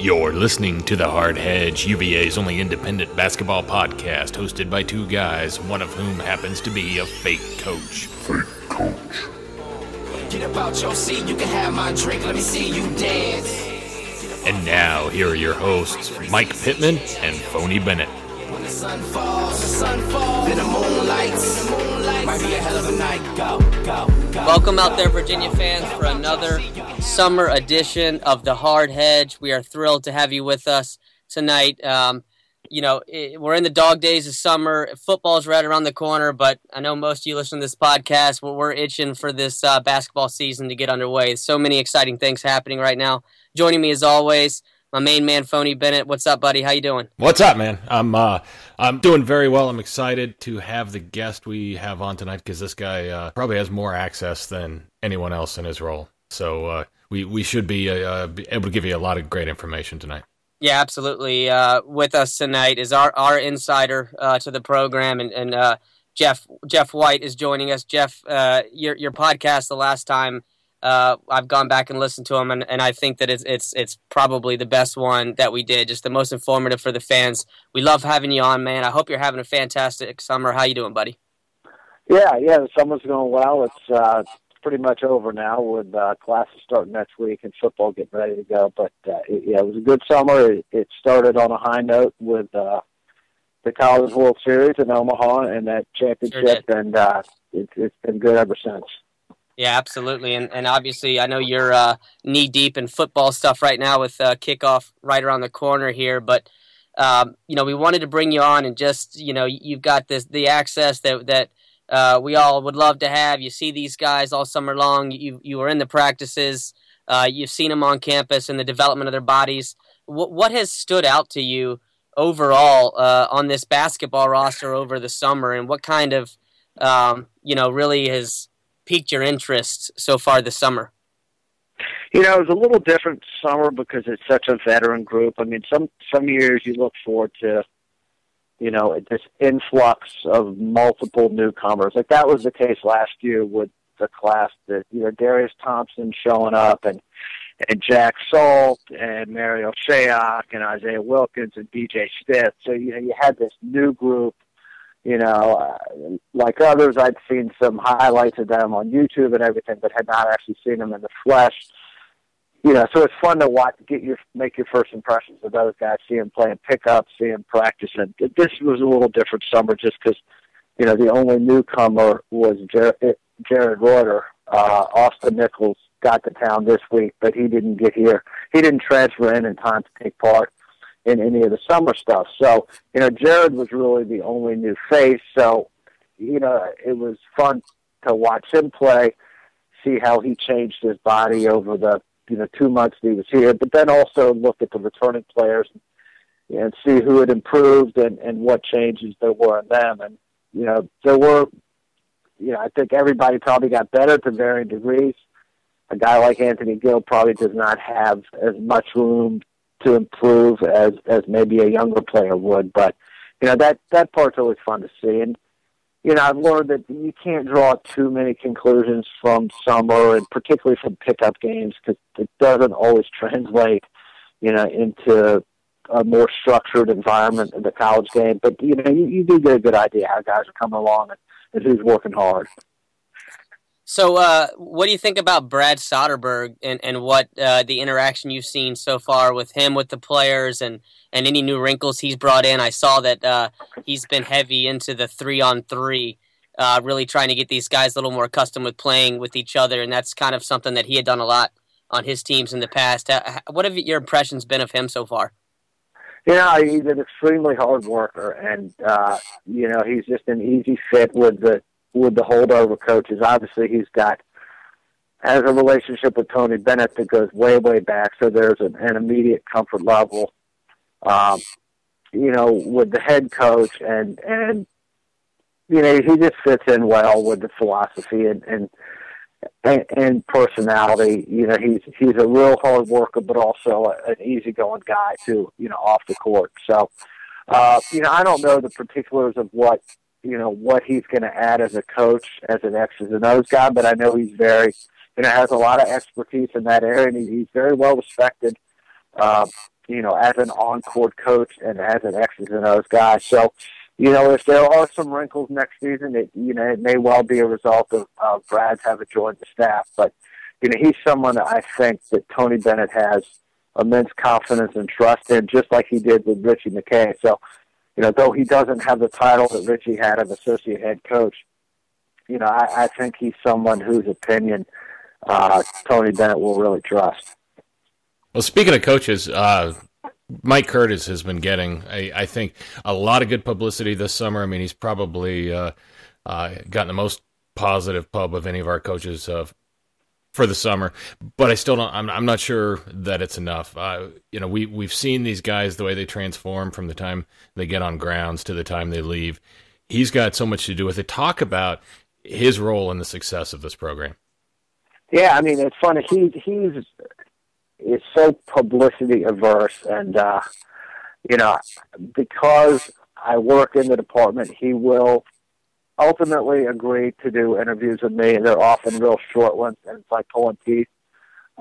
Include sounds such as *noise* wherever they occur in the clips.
You're listening to The Hard Hedge, UVA's only independent basketball podcast, hosted by two guys, one of whom happens to be a fake coach. Fake coach. Get about your seat, you can have my drink, let me see you dance. And now, here are your hosts, Mike Pittman and Phony Bennett. When the sun falls, the sun falls, then the moon lights. Might be a hell of a night. Go, go, go. Welcome out there, Virginia fans, for another summer edition of The Hard Hedge. We are thrilled to have you with us tonight. Um, you know, it, we're in the dog days of summer. Football's right around the corner, but I know most of you listen to this podcast. Well, we're itching for this uh, basketball season to get underway. So many exciting things happening right now. Joining me as always, my main man, Phony Bennett. What's up, buddy? How you doing? What's up, man? I'm uh, I'm doing very well. I'm excited to have the guest we have on tonight because this guy uh, probably has more access than anyone else in his role. So uh, we we should be, uh, be able to give you a lot of great information tonight. Yeah, absolutely. Uh, with us tonight is our our insider uh, to the program, and, and uh, Jeff Jeff White is joining us. Jeff, uh, your your podcast the last time uh, I've gone back and listened to them, and, and I think that it's it's it's probably the best one that we did. Just the most informative for the fans. We love having you on, man. I hope you're having a fantastic summer. How you doing, buddy? Yeah, yeah, the summer's going well. It's uh, pretty much over now with uh, classes starting next week and football getting ready to go. But uh, it, yeah, it was a good summer. It, it started on a high note with uh, the College World Series in Omaha and that championship, Sure and uh, it, it's been good ever since. Yeah, absolutely, and and obviously, I know you're uh, knee deep in football stuff right now with uh, kickoff right around the corner here. But um, you know, we wanted to bring you on and just you know, you've got this the access that that uh, we all would love to have. You see these guys all summer long. You you were in the practices. Uh, you've seen them on campus and the development of their bodies. What what has stood out to you overall uh, on this basketball roster over the summer, and what kind of um, you know really has piqued your interest so far this summer? You know, it was a little different summer because it's such a veteran group. I mean, some some years you look forward to, you know, this influx of multiple newcomers. Like that was the case last year with the class that you know Darius Thompson showing up and and Jack Salt and Marial Shayok and Isaiah Wilkins and DJ Smith. So you know you had this new group you know, uh, like others, I'd seen some highlights of them on YouTube and everything, but had not actually seen them in the flesh. You know, so it's fun to watch, get your make your first impressions of those guys, see them playing pickup, see them practicing. This was a little different summer just because, you know, the only newcomer was Jared, Jared Reuter. Uh, Austin Nichols got to town this week, but he didn't get here. He didn't transfer in in time to take part in any of the summer stuff. So, you know, Jared was really the only new face. So, you know, it was fun to watch him play, see how he changed his body over the, you know, two months that he was here, but then also look at the returning players and, and see who had improved and, and what changes there were in them. And, you know, there were, you know, I think everybody probably got better to varying degrees. A guy like Anthony Gill probably does not have as much room to improve as as maybe a younger player would. But you know that that part's always fun to see. And you know I've learned that you can't draw too many conclusions from summer, and particularly from pickup games, because it doesn't always translate, you know, into a more structured environment in the college game. But you know you, you do get a good idea how guys are coming along and, and who's working hard. So, uh, what do you think about Brad Soderberg and, and what uh, the interaction you've seen so far with him, with the players, and, and any new wrinkles he's brought in? I saw that uh, he's been heavy into the three on three, really trying to get these guys a little more accustomed with playing with each other, and that's kind of something that he had done a lot on his teams in the past. What have your impressions been of him so far? Yeah, he's an extremely hard worker, and uh, you know he's just an easy fit with the with the holdover coaches. Obviously, he's got has a relationship with Tony Bennett that goes way, way back. So there's an, an immediate comfort level, um, you know, with the head coach, and and you know he just fits in well with the philosophy and and and, and personality. You know, he's he's a real hard worker, but also a, an easygoing guy too. You know, off the court. So, uh, you know, I don't know the particulars of what you know what he's going to add as a coach, as an X's and O's guy. But I know he's very, you know, has a lot of expertise in that area, and he's very well respected. Uh, you know, as an on-court coach and as an X's and O's guy. So, you know, if there are some wrinkles next season, it you know it may well be a result of uh, Brad's having joined the staff. But you know, he's someone that I think that Tony Bennett has immense confidence and trust in, just like he did with Ritchie McKay. So, you know, though he doesn't have the title that Ritchie had of associate head coach, you know, I, I think he's someone whose opinion uh, Tony Bennett will really trust. Well, speaking of coaches, uh, Mike Curtis has been getting, I, I, think, a lot of good publicity this summer. I mean, he's probably uh, uh, gotten the most positive pub of any of our coaches for the summer. But I still don't. I'm, I'm not sure that it's enough. Uh, you know, we we've seen these guys the way they transform from the time they get on grounds to the time they leave. He's got so much to do with it. Talk about his role in the success of this program. Yeah, I mean, it's funny. He he's is so publicity averse, and uh, you know, because I work in the department, he will ultimately agree to do interviews with me, they're often real short ones, and it's like pulling teeth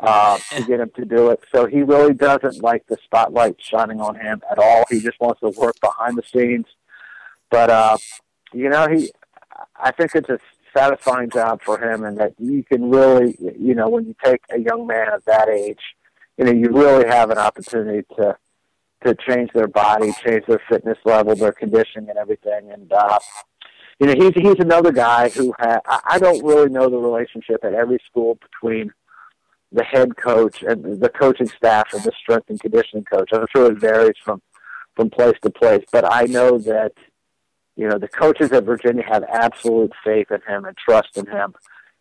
uh, to get him to do it. So he really doesn't like the spotlight shining on him at all. He just wants to work behind the scenes. But uh, you know, he, I think it's a satisfying job for him, and that you can really, you know, when you take a young man of that age you know, you really have an opportunity to to change their body, change their fitness level, their conditioning, and everything. And uh, you know, he's he's another guy who ha- I don't really know the relationship at every school between the head coach and the coaching staff and the strength and conditioning coach. I'm sure it varies from from place to place, but I know that you know the coaches at Virginia have absolute faith in him and trust in him.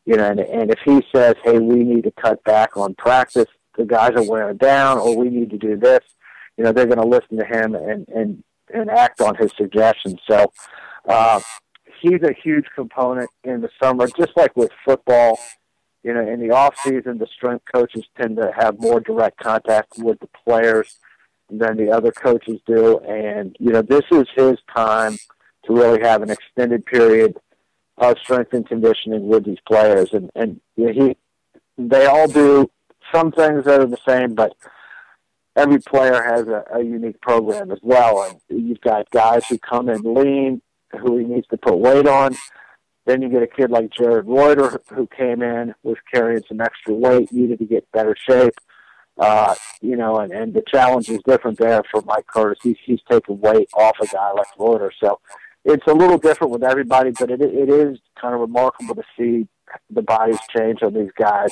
You know, and, and if he says, "Hey, we need to cut back on practice," the guys are wearing down, or we need to do this. You know, they're going to listen to him and and and act on his suggestions. So uh, he's a huge component in the summer, just like with football. You know, in the off season, the strength coaches tend to have more direct contact with the players than the other coaches do, and you know, this is his time to really have an extended period of strength and conditioning with these players, and and you know, he they all do some things that are the same, but every player has a, a unique program as well. And you've got guys who come in lean, who he needs to put weight on. Then you get a kid like Jared Reuter who came in, was carrying some extra weight, needed to get better shape. Uh, you know, and, and the challenge is different there for Mike Curtis. He's, he's taking weight off a guy like Reuter. So it's a little different with everybody, but it, it is kind of remarkable to see the bodies change on these guys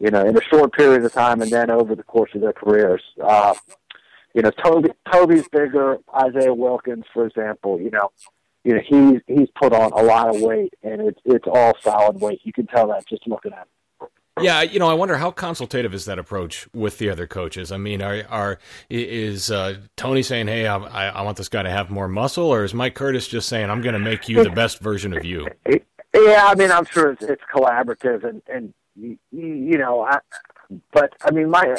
you know, in a short period of time and then over the course of their careers. Uh, you know, Tobey, Tobey's bigger. Isaiah Wilkins, for example, you know, you know he's he's put on a lot of weight, and it's it's all solid weight. You can tell that just looking at him. Yeah, you know, I wonder how consultative is that approach with the other coaches. I mean, are are is uh, Tony saying, "Hey, I, I want this guy to have more muscle," or is Mike Curtis just saying, "I'm going to make you the best version of you"? *laughs* Yeah, I mean, I'm sure it's, it's collaborative, and and you, you know, I, but I mean, my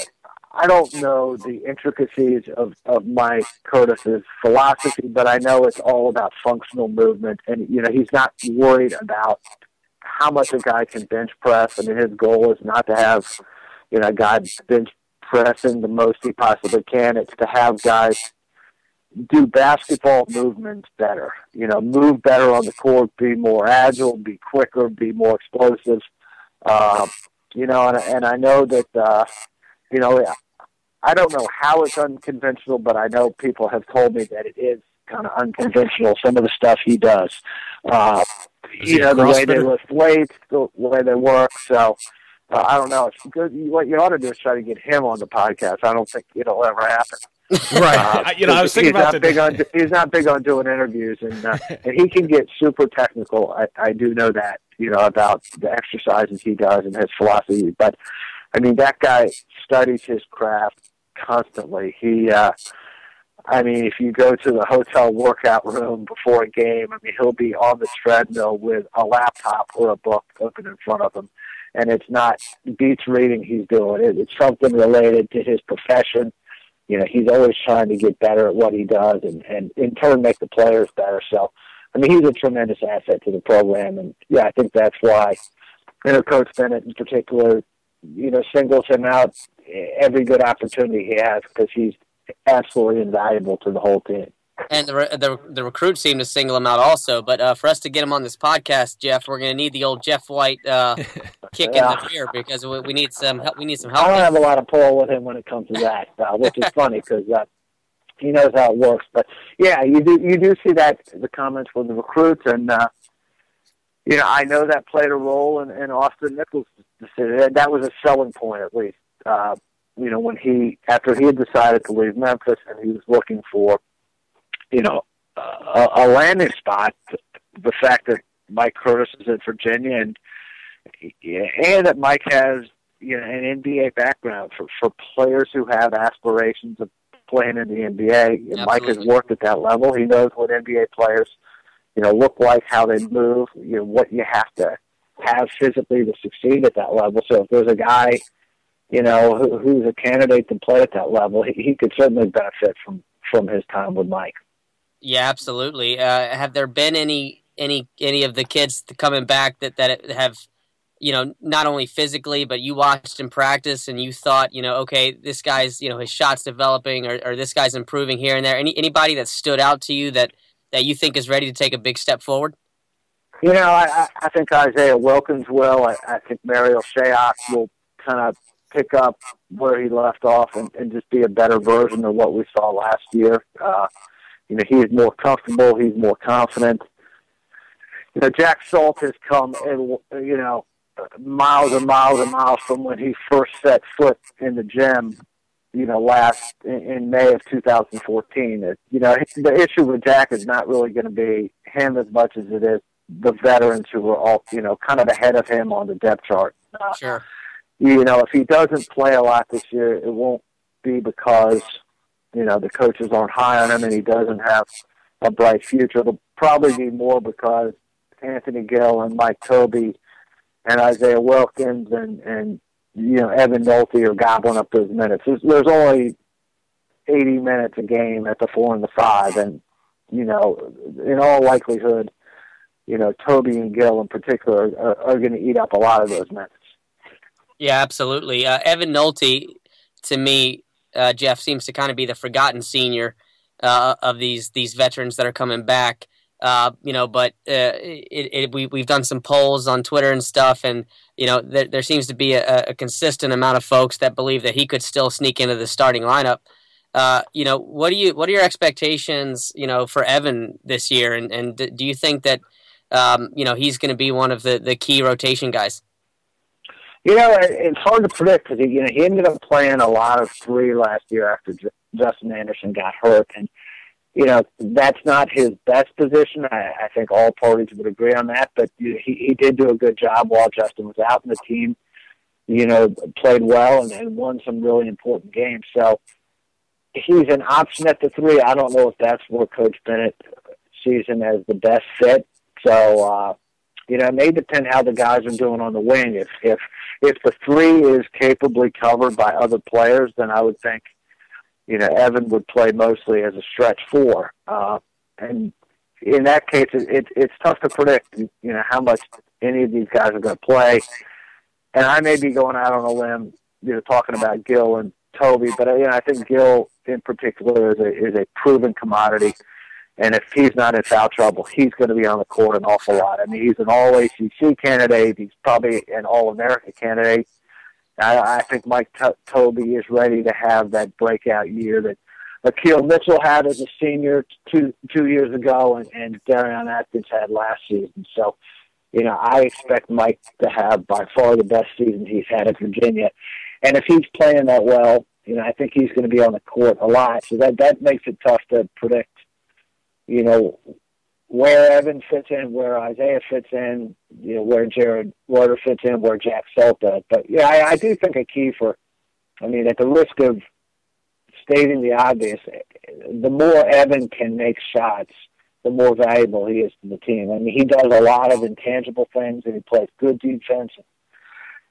I don't know the intricacies of of Mike Curtis's philosophy, but I know it's all about functional movement, and you know, he's not worried about how much a guy can bench press. I mean, his goal is not to have you know a guy bench pressing the most he possibly can. It's to have guys do basketball movements better. You know, move better on the court, be more agile, be quicker, be more explosive. Uh, you know, and, and I know that, uh, you know, I don't know how it's unconventional, but I know people have told me that it is kind of unconventional. Some of the stuff he does, uh, you know, the way they lift weights, the way they work. So uh, I don't know. It's good. What you ought to do is try to get him on the podcast. I don't think it'll ever happen. *laughs* right. Uh, you know, I was thinking about not big on *laughs* he's not big on doing interviews, and uh, *laughs* and he can get super technical. I, I do know that you know about the exercises he does and his philosophy. But I mean, that guy studies his craft constantly. He, uh, I mean, if you go to the hotel workout room before a game, I mean, he'll be on the treadmill with a laptop or a book open in front of him. And it's not beats reading he's doing. It, it's something related to his profession you know, he's always trying to get better at what he does and, and in turn make the players better. So, I mean, he's a tremendous asset to the program. And yeah, I think that's why, you know, Coach Bennett in particular, you know, singles him out every good opportunity he has because he's, absolutely invaluable to the whole team. And the, the the recruits seem to single him out also. But uh, for us to get him on this podcast, Jeff, we're going to need the old Jeff White uh, *laughs* kick yeah. in the rear because we, we, need some help. We need some help. I don't have a lot of pull with him when it comes to that, uh, which is funny because uh, he knows how it works. But yeah, you do you do see that the comments from the recruits, and uh, you know I know that played a role in, in Austin Nichols' decision. That was a selling point at least. Uh, you know when he after he had decided to leave Memphis and he was looking for you know, a, a landing spot. The fact that Mike Curtis is in Virginia and and that Mike has you know an NBA background for for players who have aspirations of playing in the NBA. Absolutely. Mike has worked at that level. He knows what NBA players you know look like, how they move, you know what you have to have physically to succeed at that level. So if there's a guy you know who, who's a candidate to play at that level, he, he could certainly benefit from from his time with Mike. Yeah, absolutely. Uh, have there been any any any of the kids coming back that that have you know not only physically but you watched in practice and you thought you know okay this guy's you know his shots developing or, or this guy's improving here and there any anybody that stood out to you that that you think is ready to take a big step forward you know i i think isaiah wilkins will i, I think marial shayok will kind of pick up where he left off and, and just be a better version of what we saw last year uh you know, he is more comfortable. He's more confident. You know, Jack Salt has come, and you know, miles and miles and miles from when he first set foot in the gym. You know, last in, in May of 2014. It, you know, the issue with Jack is not really going to be him as much as it is the veterans who are all, you know, kind of ahead of him on the depth chart. Sure. You know, if he doesn't play a lot this year, it won't be because you know the coaches aren't high on him and he doesn't have a bright future. It'll probably be more because Anthony Gill and Mike Tobey and Isaiah Wilkins and and you know Evan Nolte are gobbling up those minutes. There's, there's only 80 minutes a game at the four and the five, and you know in all likelihood, you know Tobey and Gill in particular are, are going to eat up a lot of those minutes. Yeah, absolutely. Uh, Evan Nolte, to me, uh, Jeff seems to kind of be the forgotten senior uh, of these these veterans that are coming back. Uh, you know, but uh, it, it, we we've done some polls on Twitter and stuff, and you know there, there seems to be a, a, consistent amount of folks that believe that he could still sneak into the starting lineup. Uh, you know, what do you what are your expectations? You know, for Evan this year, and and do you think that um, you know he's going to be one of the the key rotation guys? You know, it's hard to predict because you know he ended up playing a lot of three last year after Justin Anderson got hurt, and you know that's not his best position. I, I think all parties would agree on that. But he he did do a good job while Justin was out, and the team, you know, played well and, and won some really important games. So he's an option at the three. I don't know if that's where Coach Bennett sees him as the best fit. So. uh you know, it may depend how the guys are doing on the wing. If if if the three is capably covered by other players, then I would think, you know, Evan would play mostly as a stretch four. Uh, and in that case, it, it, it's tough to predict, you know, how much any of these guys are going to play. And I may be going out on a limb, you know, talking about Gill and Tobey, but you know, I think Gill in particular is a is a proven commodity. And if he's not in foul trouble, he's going to be on the court an awful lot. I mean, he's an All ACC candidate. He's probably an All America candidate. I, I think Mike T- Tobey is ready to have that breakout year that Akil Mitchell had as a senior two two years ago, and, and Darion Atkins had last season. So, you know, I expect Mike to have by far the best season he's had at Virginia. And if he's playing that well, you know, I think he's going to be on the court a lot. So that that makes it tough to predict you know, where Evan fits in, where Isaiah fits in, you know, where Jared Reuter fits in, where Jack Salt does. But yeah, I, I do think a key for, I mean, at the risk of stating the obvious, the more Evan can make shots, the more valuable he is to the team. I mean, he does a lot of intangible things, and he plays good defense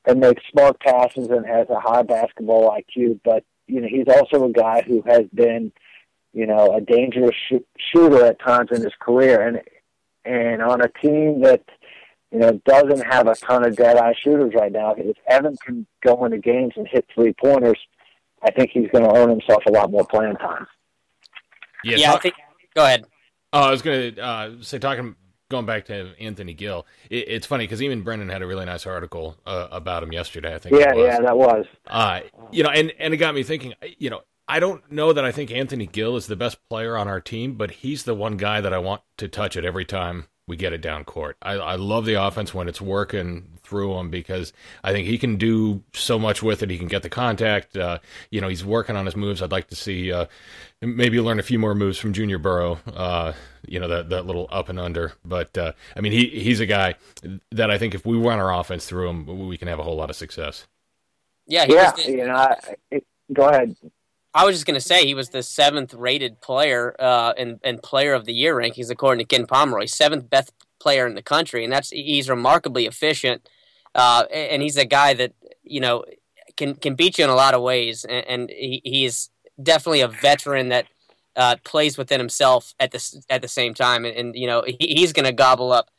and makes smart passes and has a high basketball IQ. But you know, he's also a guy who has been you know, a dangerous sh- shooter at times in his career, and and on a team that you know doesn't have a ton of dead eye shooters right now. If Evan can go into games and hit three pointers, I think he's going to earn himself a lot more playing time. Yeah, yeah, I talk- think. Go ahead. Oh, I was going to uh, say, talking, going back to Anthony Gill, it, it's funny because even Brendan had a really nice article uh, about him yesterday. I think. Yeah, it was. yeah, that was. Uh, you know, and and it got me thinking. You know, I don't know that I think Anthony Gill is the best player on our team, but he's the one guy that I want to touch it every time we get it down court. I, I love the offense when it's working through him because I think he can do so much with it. He can get the contact. Uh, you know, he's working on his moves. I'd like to see uh, maybe learn a few more moves from Junior Burrough. Uh, you know, that that little up and under. But uh, I mean, he he's a guy that I think if we run our offense through him, we can have a whole lot of success. Yeah, he Yeah, was you know, I, it, go ahead. I was just going to say he was the seventh rated player uh, in player of the year rankings according to Ken Pomeroy, seventh best player in the country, and that's he's remarkably efficient, uh, and he's a guy that you know can can beat you in a lot of ways, and, and he, he's definitely a veteran that uh, plays within himself at the at the same time, and, and you know he, he's going to gobble up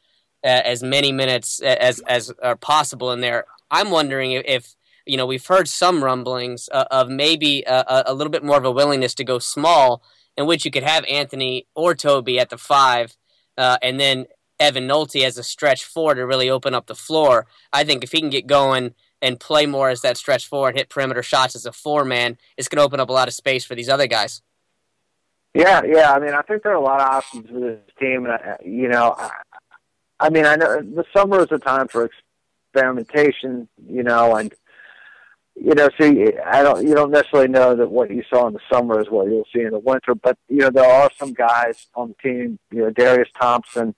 uh, as many minutes as as are possible in there. I'm wondering if you know, we've heard some rumblings uh, of maybe a, a, little bit more of a willingness to go small, in which you could have Anthony or Tobey at the five, uh, and then Evan Nolte as a stretch four to really open up the floor. I think if he can get going and play more as that stretch four and hit perimeter shots as a four man, it's going to open up a lot of space for these other guys. Yeah, yeah. I mean, I think there are a lot of options for this team. You know, I, I mean, I know the summer is a time for experimentation. You know, and you know, see, I don't, you don't necessarily know that what you saw in the summer is what you'll see in the winter, but you know, there are some guys on the team, you know, Darius Thompson,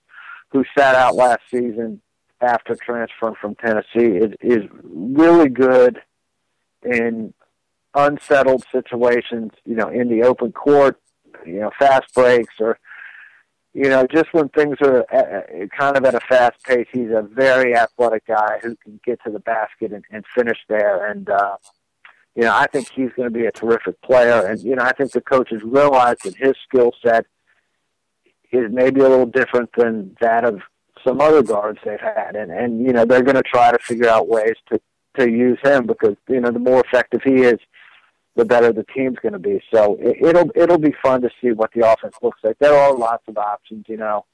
who sat out last season after transferring from Tennessee, is is really good in unsettled situations, you know, in the open court, you know, fast breaks or you know, just when things are at, kind of at a fast pace, he's a very athletic guy who can get to the basket and, and finish there. And, uh, you know, I think he's going to be a terrific player. And, you know, I think the coaches realize that his skill set is maybe a little different than that of some other guards they've had. And, and you know, they're going to try to figure out ways to, to use him because, you know, the more effective he is, the better the team's going to be. So it, it'll it'll be fun to see what the offense looks like. There are lots of options, you know.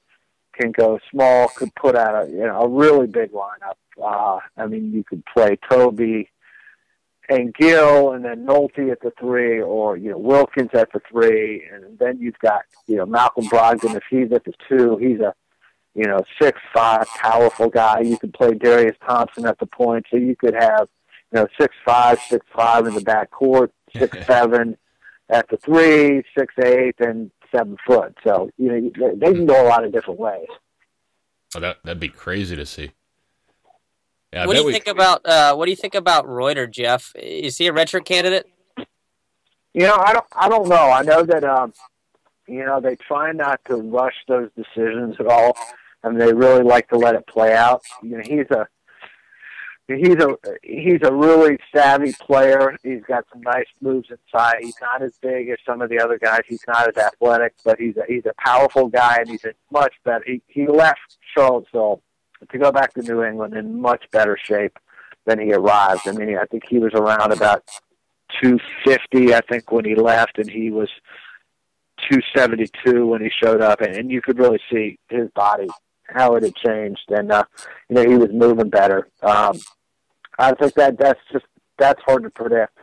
Can go small, could put out a you know a really big lineup. Uh, I mean, you could play Tobey and Gill, and then Nolte at the three, or you know Wilkins at the three, and then you've got you know Malcolm Brogdon if he's at the two. He's a you know six five powerful guy. You could play Darius Thompson at the point, so you could have you know six five, six five in the back court six *laughs* seven at the three, six eight, and seven foot. So you know they can go a lot of different ways. Oh, that that'd be crazy to see. Yeah, what do you we... think about uh, what do you think about Reuter, Jeff? Is he a redshirt candidate? You know, I don't. I don't know. I know that um, you know they try not to rush those decisions at all, I and they really like to let it play out. You know, he's a he's a he's a really savvy player. He's got some nice moves inside. He's not as big as some of the other guys. He's not as athletic, but he's a, he's a powerful guy, and he's a much better. He he left Charlottesville to go back to New England in much better shape than he arrived. I mean, I think he was around about 250, I think, when he left, and he was 272 when he showed up, and, and you could really see his body how it had changed, and uh, you know he was moving better. Um, I think that that's just that's hard to predict.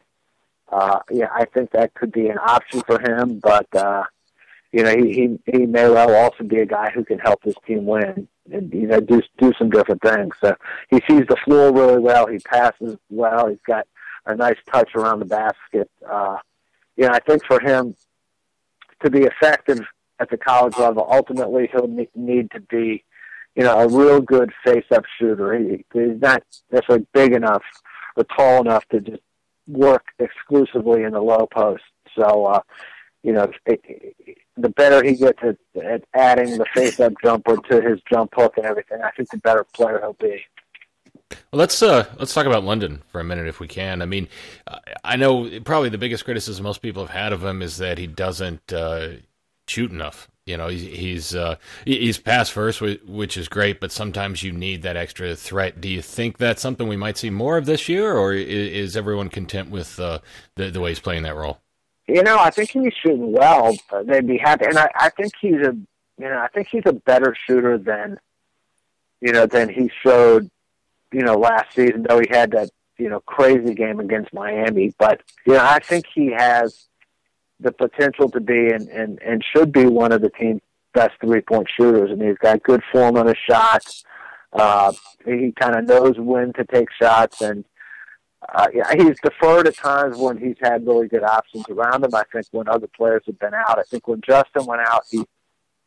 Uh, yeah, I think that could be an option for him, but uh, you know he, he he may well also be a guy who can help this team win and you know do do some different things. So he sees the floor really well. He passes well. He's got a nice touch around the basket. Uh, you know, I think for him to be effective at the college level, ultimately he'll need to be you know, a real good face-up shooter. He, he's not necessarily big enough or tall enough to just work exclusively in the low post. So, uh, you know, it, it, the better he gets at, at adding the face-up jumper to his jump hook and everything, I think the better player he'll be. Well, let's uh, let's talk about London for a minute, if we can. I mean, I know probably the biggest criticism most people have had of him is that he doesn't uh, shoot enough. You know, he's he's, uh, he's pass first, which is great, but sometimes you need that extra threat. Do you think that's something we might see more of this year, or is everyone content with uh, the the way he's playing that role? You know, I think he's shooting well. They'd be happy, and I, I think he's a you know I think he's a better shooter than you know than he showed you know last season. Though he had that you know crazy game against Miami, but you know I think he has the potential to be and, and, and should be one of the team's best three point shooters. I mean, he's got good form on his shots. Uh, he kind of knows when to take shots, and uh, yeah, he's deferred at times when he's had really good options around him. I think when other players have been out, I think when Justin went out, he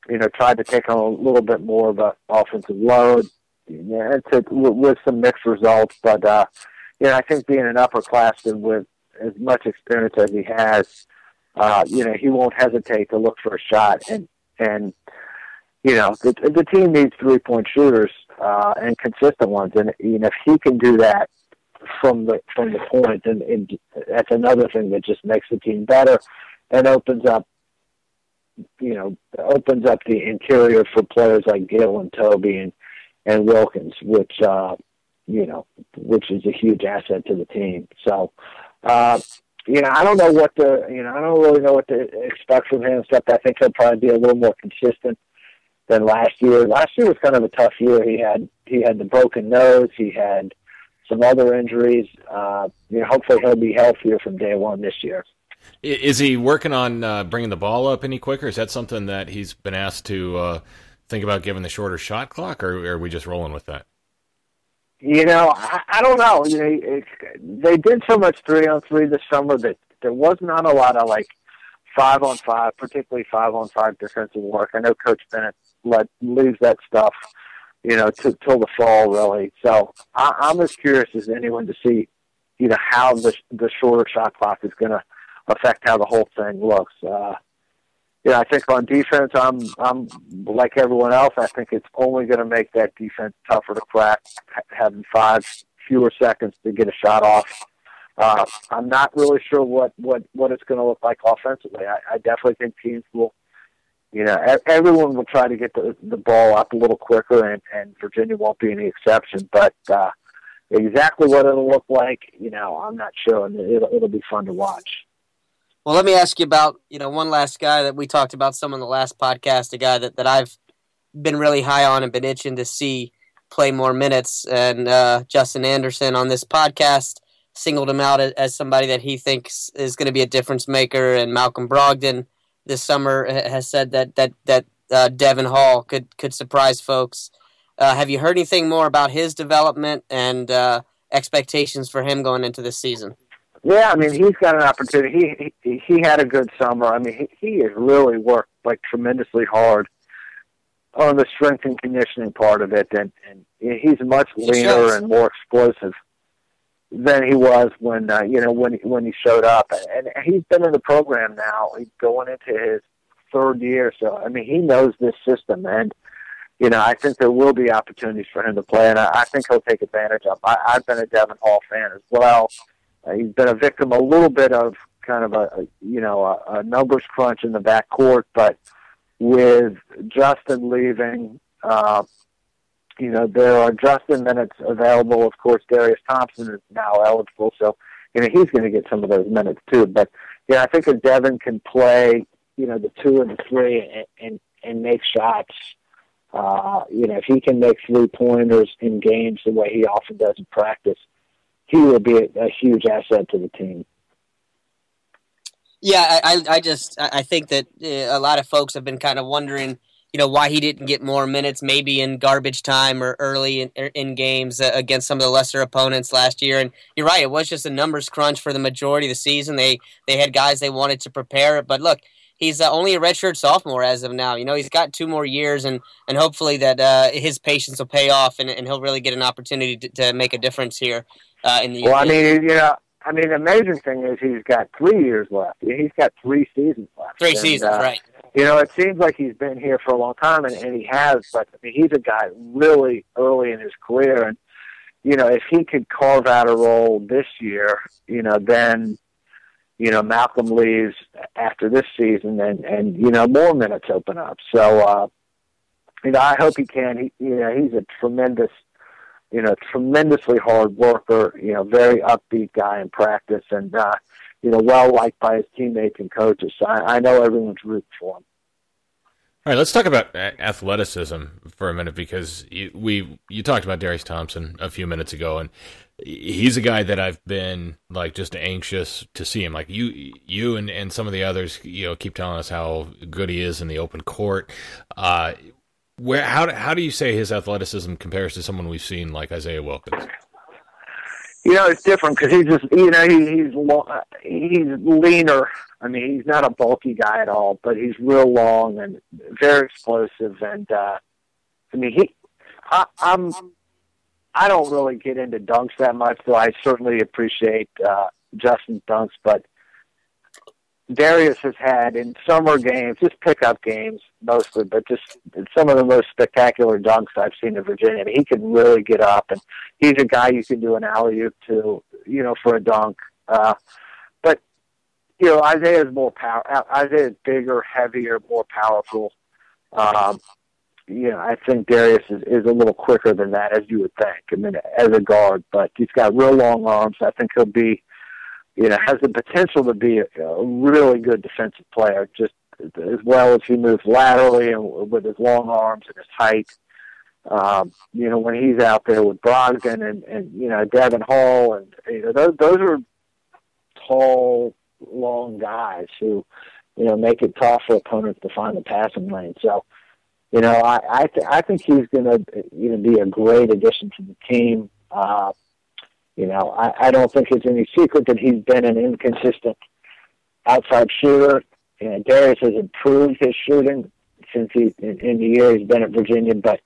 you know tried to take on a little bit more of an offensive load. Yeah, to, with some mixed results, but uh, you know, I think being an upperclassman with as much experience as he has, uh, you know, he won't hesitate to look for a shot. And, and you know, the, the team needs three point shooters uh, and consistent ones. And, you know, if he can do that from the, from the point, and, and that's another thing that just makes the team better and opens up, you know, opens up the interior for players like Gill and Tobey and, and Wilkins, which, uh, you know, which is a huge asset to the team. So, uh, you know, I don't know what to, you know, I don't really know what to expect from him. Except I think he'll probably be a little more consistent than last year. Last year was kind of a tough year. He had he had the broken nose. He had some other injuries. Uh, you know, hopefully he'll be healthier from day one this year. Is he working on uh, bringing the ball up any quicker? Is that something that he's been asked to uh, think about giving the shorter shot clock, or are we just rolling with that? You know, I, I don't know. You know, it, they did so much three on three this summer that there was not a lot of like five on five, particularly five on five defensive work. I know Coach Bennett let leaves that stuff, you know, to, till the fall really. So I, I'm as curious as anyone to see, you know, how the the shorter shot clock is going to affect how the whole thing looks. Uh, yeah, I think on defense, I'm I'm like everyone else. I think it's only going to make that defense tougher to crack, having five fewer seconds to get a shot off. Uh, I'm not really sure what what what it's going to look like offensively. I, I definitely think teams will, you know, everyone will try to get the the ball up a little quicker, and and Virginia won't be any exception. But uh, exactly what it'll look like, you know, I'm not sure, and it'll it'll be fun to watch. Well, let me ask you about you know one last guy that we talked about some on the last podcast, a guy that, that I've been really high on and been itching to see play more minutes. And uh, Justin Anderson on this podcast singled him out as, somebody that he thinks is going to be a difference maker. And Malcolm Brogdon this summer has said that that that uh, Devon Hall could could surprise folks. Uh, have you heard anything more about his development and uh, expectations for him going into this season? Yeah, I mean he's got an opportunity. He he, he had a good summer. I mean he, he has really worked like tremendously hard on the strength and conditioning part of it, and and he's much leaner and more explosive than he was when uh, you know when when he showed up. And he's been in the program now. He's going into his third year, so I mean he knows this system, and you know I think there will be opportunities for him to play, and I, I think he'll take advantage of. I, I've been a Devon Hall fan as well. Uh, he's been a victim a little bit of kind of a, a you know a, a numbers crunch in the backcourt, but with Justin leaving, uh, you know there are Justin minutes available. Of course, Darius Thompson is now eligible, so you know he's going to get some of those minutes too. But yeah, I think that Devon can play, you know, the two and the three and and, and make shots. Uh, you know, if he can make three pointers in games the way he often does in practice, he will be a, a huge asset to the team. Yeah, I, I just I think that uh, a lot of folks have been kind of wondering, you know, why he didn't get more minutes, maybe in garbage time or early in, er, in games uh, against some of the lesser opponents last year. And you're right, it was just a numbers crunch for the majority of the season. They they had guys they wanted to prepare, but look, he's uh, only a redshirt sophomore as of now. You know, he's got two more years, and and hopefully that uh, his patience will pay off, and, and he'll really get an opportunity to, to make a difference here uh, in the. Well, I mean, you know, I mean, the amazing thing is he's got three years left. He's got three seasons left. Three and, seasons, uh, right? You know, it seems like he's been here for a long time, and, and he has. But I mean, he's a guy really early in his career, and you know, if he could carve out a role this year, you know, then you know, Malcolm leaves after this season, and and you know more minutes open up. So, uh, you know, I hope he can. He, you know, he's a tremendous, you know, tremendously hard worker. You know, very upbeat guy in practice, and uh, you know, well liked by his teammates and coaches. So I, I know everyone's rooting for him. All right, let's talk about athleticism for a minute because we you talked about Darius Thompson a few minutes ago, and he's a guy that I've been like just anxious to see him. Like you, you and, and some of the others, you know, keep telling us how good he is in the open court. Uh, where how how do you say his athleticism compares to someone we've seen like Isaiah Wilkins? You know, it's different because he's just you know he, he's lo- he's leaner. I mean, he's not a bulky guy at all, but he's real long and very explosive. And uh, I mean, he I, I'm I don't really get into dunks that much, though I certainly appreciate uh, Justin dunks. But Darius has had in summer games, just pickup games mostly, but just some of the most spectacular dunks I've seen in Virginia. I mean, he can really get up, and he's a guy you can do an alley oop to, you know, for a dunk. Uh, but you know, Isaiah's more power. Isaiah's bigger, heavier, more powerful. Um, you know, I think Darius is, is a little quicker than that, as you would think. I mean, as a guard, but he's got real long arms. I think he'll be you know, has the potential to be a, a really good defensive player, just as well as he moves laterally and with his long arms and his height. Um, you know, when he's out there with Brogdon and, and you know, Devon Hall and you know, those those are tall, long guys who, you know, make it tough for opponents to find the passing lane. So, you know, I I, th- I think he's going to you know be a great addition to the team. Uh, you know, I, I don't think it's any secret that he's been an inconsistent outside shooter. You know, Darius has improved his shooting since he in, in the year he's been at Virginia, but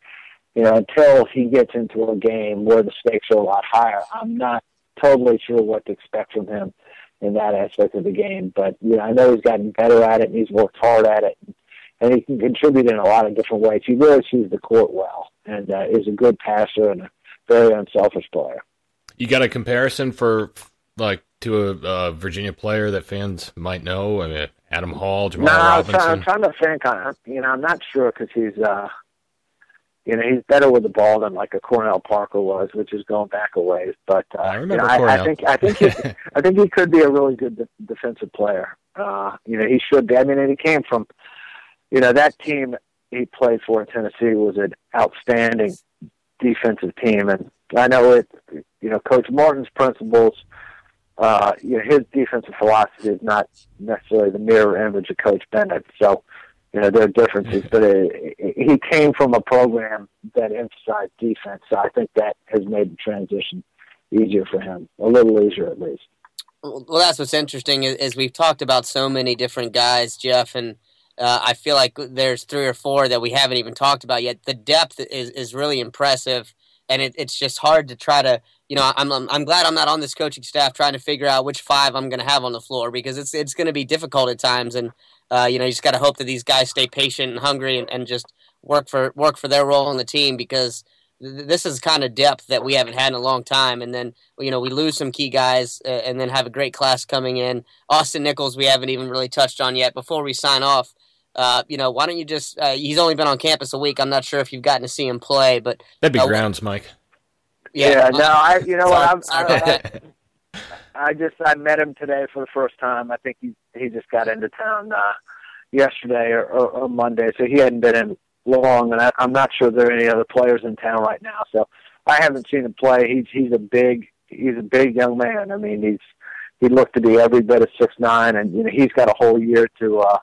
you know, until he gets into a game where the stakes are a lot higher, I'm not totally sure what to expect from him in that aspect of the game. But you know, I know he's gotten better at it and he's worked hard at it, and he can contribute in a lot of different ways. He really sees the court well and uh, is a good passer and a very unselfish player. You got a comparison for like to a, Virginia player that fans might know? I mean, Adam Hall, Jamal no, Robinson. I'm trying, to think. I, you know, I'm not sure because he's, uh, you know, he's better with the ball than like a Cornel Parker was, which is going back a ways. But uh, I remember you know, I, I think I think he, I think he could be a really good de- defensive player. Uh, you know, he should be. I mean, and he came from, you know, that team he played for in Tennessee was an outstanding defensive team, and I know it. You know, Coach Martin's principles. Uh, you know, his defensive philosophy is not necessarily the mirror image of Coach Bennett. So, you know, there are differences, but it, it, he came from a program that emphasized defense. So I think that has made the transition easier for him, a little easier at least. Well, that's what's interesting is, is we've talked about so many different guys, Jeff, and uh, I feel like there's three or four that we haven't even talked about yet. The depth is, is really impressive and it, it's just hard to try to you know I'm, I'm I'm glad I'm not on this coaching staff trying to figure out which five I'm going to have on the floor because it's it's going to be difficult at times and uh, you know you just got to hope that these guys stay patient and hungry and, and just work for work for their role on the team because th- this is kind of depth that we haven't had in a long time and then you know we lose some key guys uh, and then have a great class coming in Austin Nichols we haven't even really touched on yet before we sign off uh, you know, why don't you just? Uh, he's only been on campus a week. I'm not sure if you've gotten to see him play, but that'd be uh, grounds, Mike. Yeah, yeah no, I. You know what? I'm, I, I, *laughs* I just I met him today for the first time. I think he he just got into town uh, yesterday or, or, or Monday, so he hadn't been in long, and I, I'm not sure there are any other players in town right now. So I haven't seen him play. He's he's a big he's a big young man. I mean, he's he looked to be every bit of six nine, and you know he's got a whole year to. uh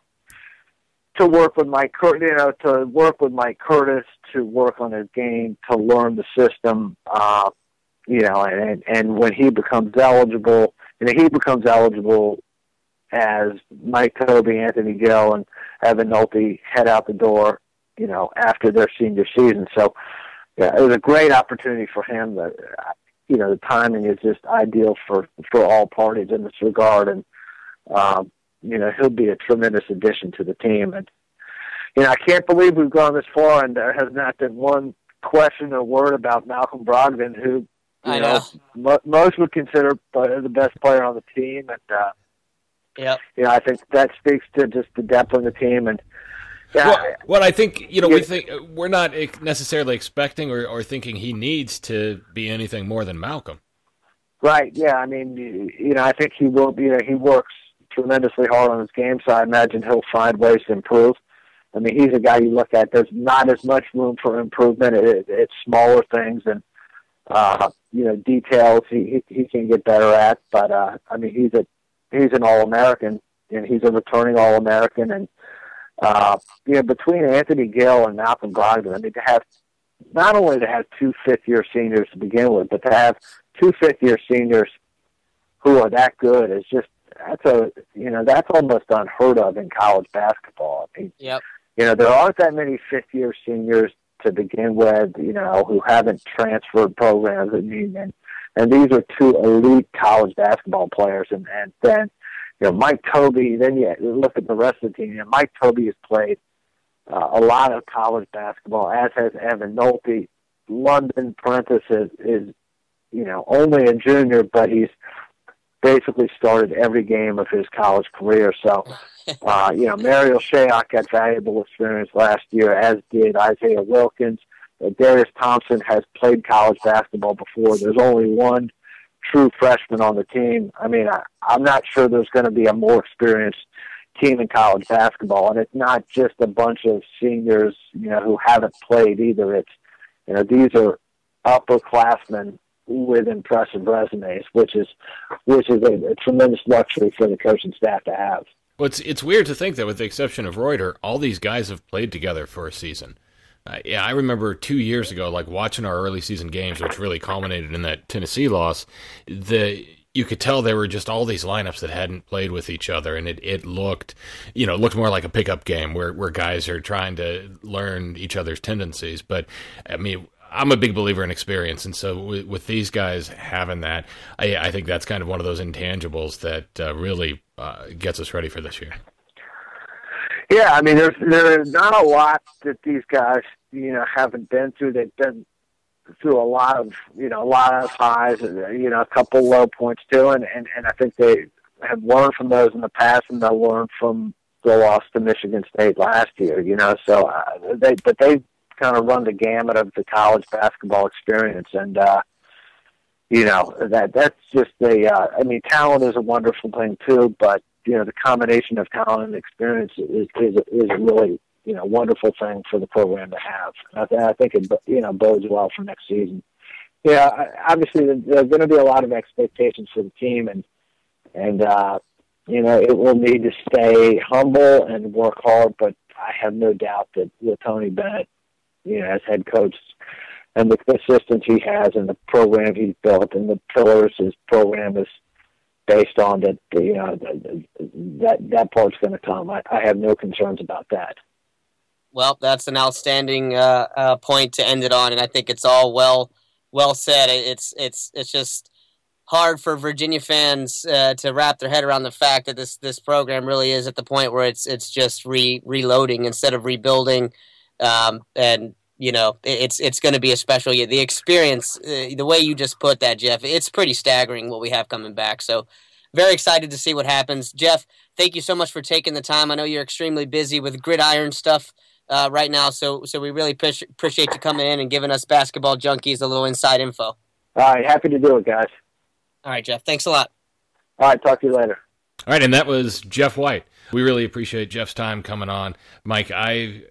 to work with Mike Curtis, you know, to work with Mike Curtis, to work on his game, to learn the system, uh, you know, and and when he becomes eligible, and he becomes eligible as Mike Tobey, Anthony Gill, and Evan Nolte head out the door, you know, after their senior season. So, yeah, it was a great opportunity for him. That, you know, the timing is just ideal for for all parties in this regard, and um, you know, he'll be a tremendous addition to the team. And, you know, I can't believe we've gone this far and there has not been one question or word about Malcolm Brogdon, who, you I know, know mo- most would consider uh, the best player on the team. And, uh, Yeah. You know, I think that speaks to just the depth of the team and. Yeah, well, well, I think you know Yeah. we think uh, we're not necessarily expecting or, or thinking he needs to be anything more than Malcolm. Right. Yeah. I mean, you you know, I think he will be. Uh, he works tremendously hard on his game, so I imagine he'll find ways to improve. I mean, he's a guy you look at. There's not as much room for improvement. It, it, it's smaller things and uh, you know details he, he he can get better at. But uh, I mean, he's a he's an All American and he's a returning All American. And uh, you know, between Anthony Gill and Malcolm Brogdon, I mean, to have not only to have two fifth year seniors to begin with, but to have two fifth year seniors who are that good is just that's a you know that's almost unheard of in college basketball. I mean, Yep. You know there aren't that many fifth year seniors to begin with, you know, who haven't transferred programs. I mean, and and these are two elite college basketball players, and and then you know Mike Tobey. Then you look at the rest of the team. You know, Mike Tobey has played uh, a lot of college basketball, as has Evan Nolte. London Perrantes is, is you know only a junior, but he's basically started every game of his college career. So, *laughs* uh, you know, Marial Shayok got valuable experience last year, as did Isaiah Wilkins. Uh, Darius Thompson has played college basketball before. There's only one true freshman on the team. I mean, I, I'm not sure there's going to be a more experienced team in college basketball, and it's not just a bunch of seniors, you know, who haven't played either. It's, you know, these are upperclassmen with impressive resumes, which is which is a, a tremendous luxury for the coaching staff to have. Well, it's it's weird to think that, with the exception of Reuter, all these guys have played together for a season. Uh, yeah, I remember two years ago, like watching our early season games, which really culminated in that Tennessee loss. The you could tell there were just all these lineups that hadn't played with each other, and it, it looked, you know, looked more like a pickup game where where guys are trying to learn each other's tendencies. But I mean, I'm a big believer in experience, and so with, with these guys having that, I, I think that's kind of one of those intangibles that uh, really uh, gets us ready for this year. Yeah, I mean, there's there's not a lot that these guys, you know, haven't been through. They've been through a lot of, you know, a lot of highs, and, you know, a couple low points too, and and and I think they have learned from those in the past, and they'll learn from the loss to Michigan State last year. You know, so uh, they but they kind of run the gamut of the college basketball experience, and uh, you know that that's just the. Uh, I mean, talent is a wonderful thing too, but you know the combination of talent and experience is is is a really you know wonderful thing for the program to have. I, th- I think it you know bodes well for next season. Yeah, obviously there- there going to be a lot of expectations for the team, and and uh, you know it will need to stay humble and work hard. But I have no doubt that with Tony Bennett, you know, as head coach, and the assistants he has, and the program he's built, and the pillars his program is based on, that you know that that part's going to come. I, I have no concerns about that. Well, that's an outstanding uh, uh, point to end it on, and I think it's all well well said. It's it's it's just hard for Virginia fans uh, to wrap their head around the fact that this this program really is at the point where it's it's just re reloading instead of rebuilding, um, and you know it's it's going to be a special year. The experience, uh, the way you just put that, Jeff, it's pretty staggering what we have coming back. So. Very excited to see what happens. Jeff, thank you so much for taking the time. I know you're extremely busy with gridiron stuff uh, right now. So so we really appreci- appreciate you coming in and giving us basketball junkies a little inside info. All All right, happy to do it, guys. All right, Jeff. Thanks a lot. All right, talk to you later. All right, and that was Jeff White. We really appreciate Jeff's time coming on. Mike, I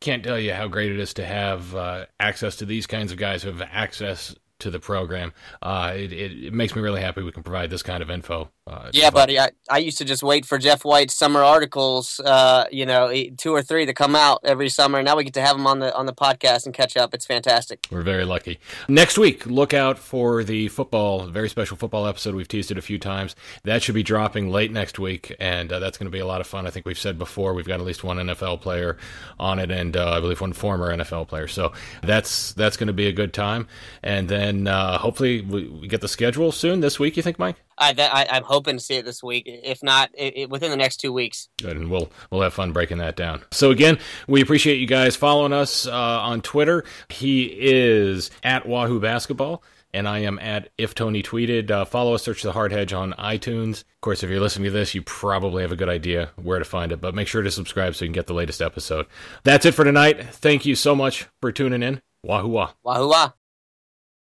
can't tell you how great it is to have uh, access to these kinds of guys who have access to the program. Uh, it, it, it makes me really happy we can provide this kind of info. Uh, Yeah, buddy. I, I used to just wait for Jeff White's summer articles, uh, you know, two or three to come out every summer. Now we get to have them on the on the podcast and catch up. It's fantastic. We're very lucky. Next week, look out for the football, very special football episode. We've teased it a few times. That should be dropping late next week, and uh, that's going to be a lot of fun. I think we've said before we've got at least one NFL player on it, and uh, I believe one former NFL player. So that's that's going to be a good time. And then and uh, hopefully we, we, get the schedule soon this week. You think, Mike? I, I am hoping to see it this week. If not, it, it, within the next two weeks. Good, and we'll we'll have fun breaking that down. So again, we appreciate you guys following us uh, on Twitter. He is at Wahoo Basketball and I am at if Tony tweeted. Uh, follow us, search the Hard Hedge on iTunes. Of course, if you're listening to this, you probably have a good idea where to find it, but make sure to subscribe so you can get the latest episode. That's it for tonight. Thank you so much for tuning in. Wahoo wah. Wahoo wah.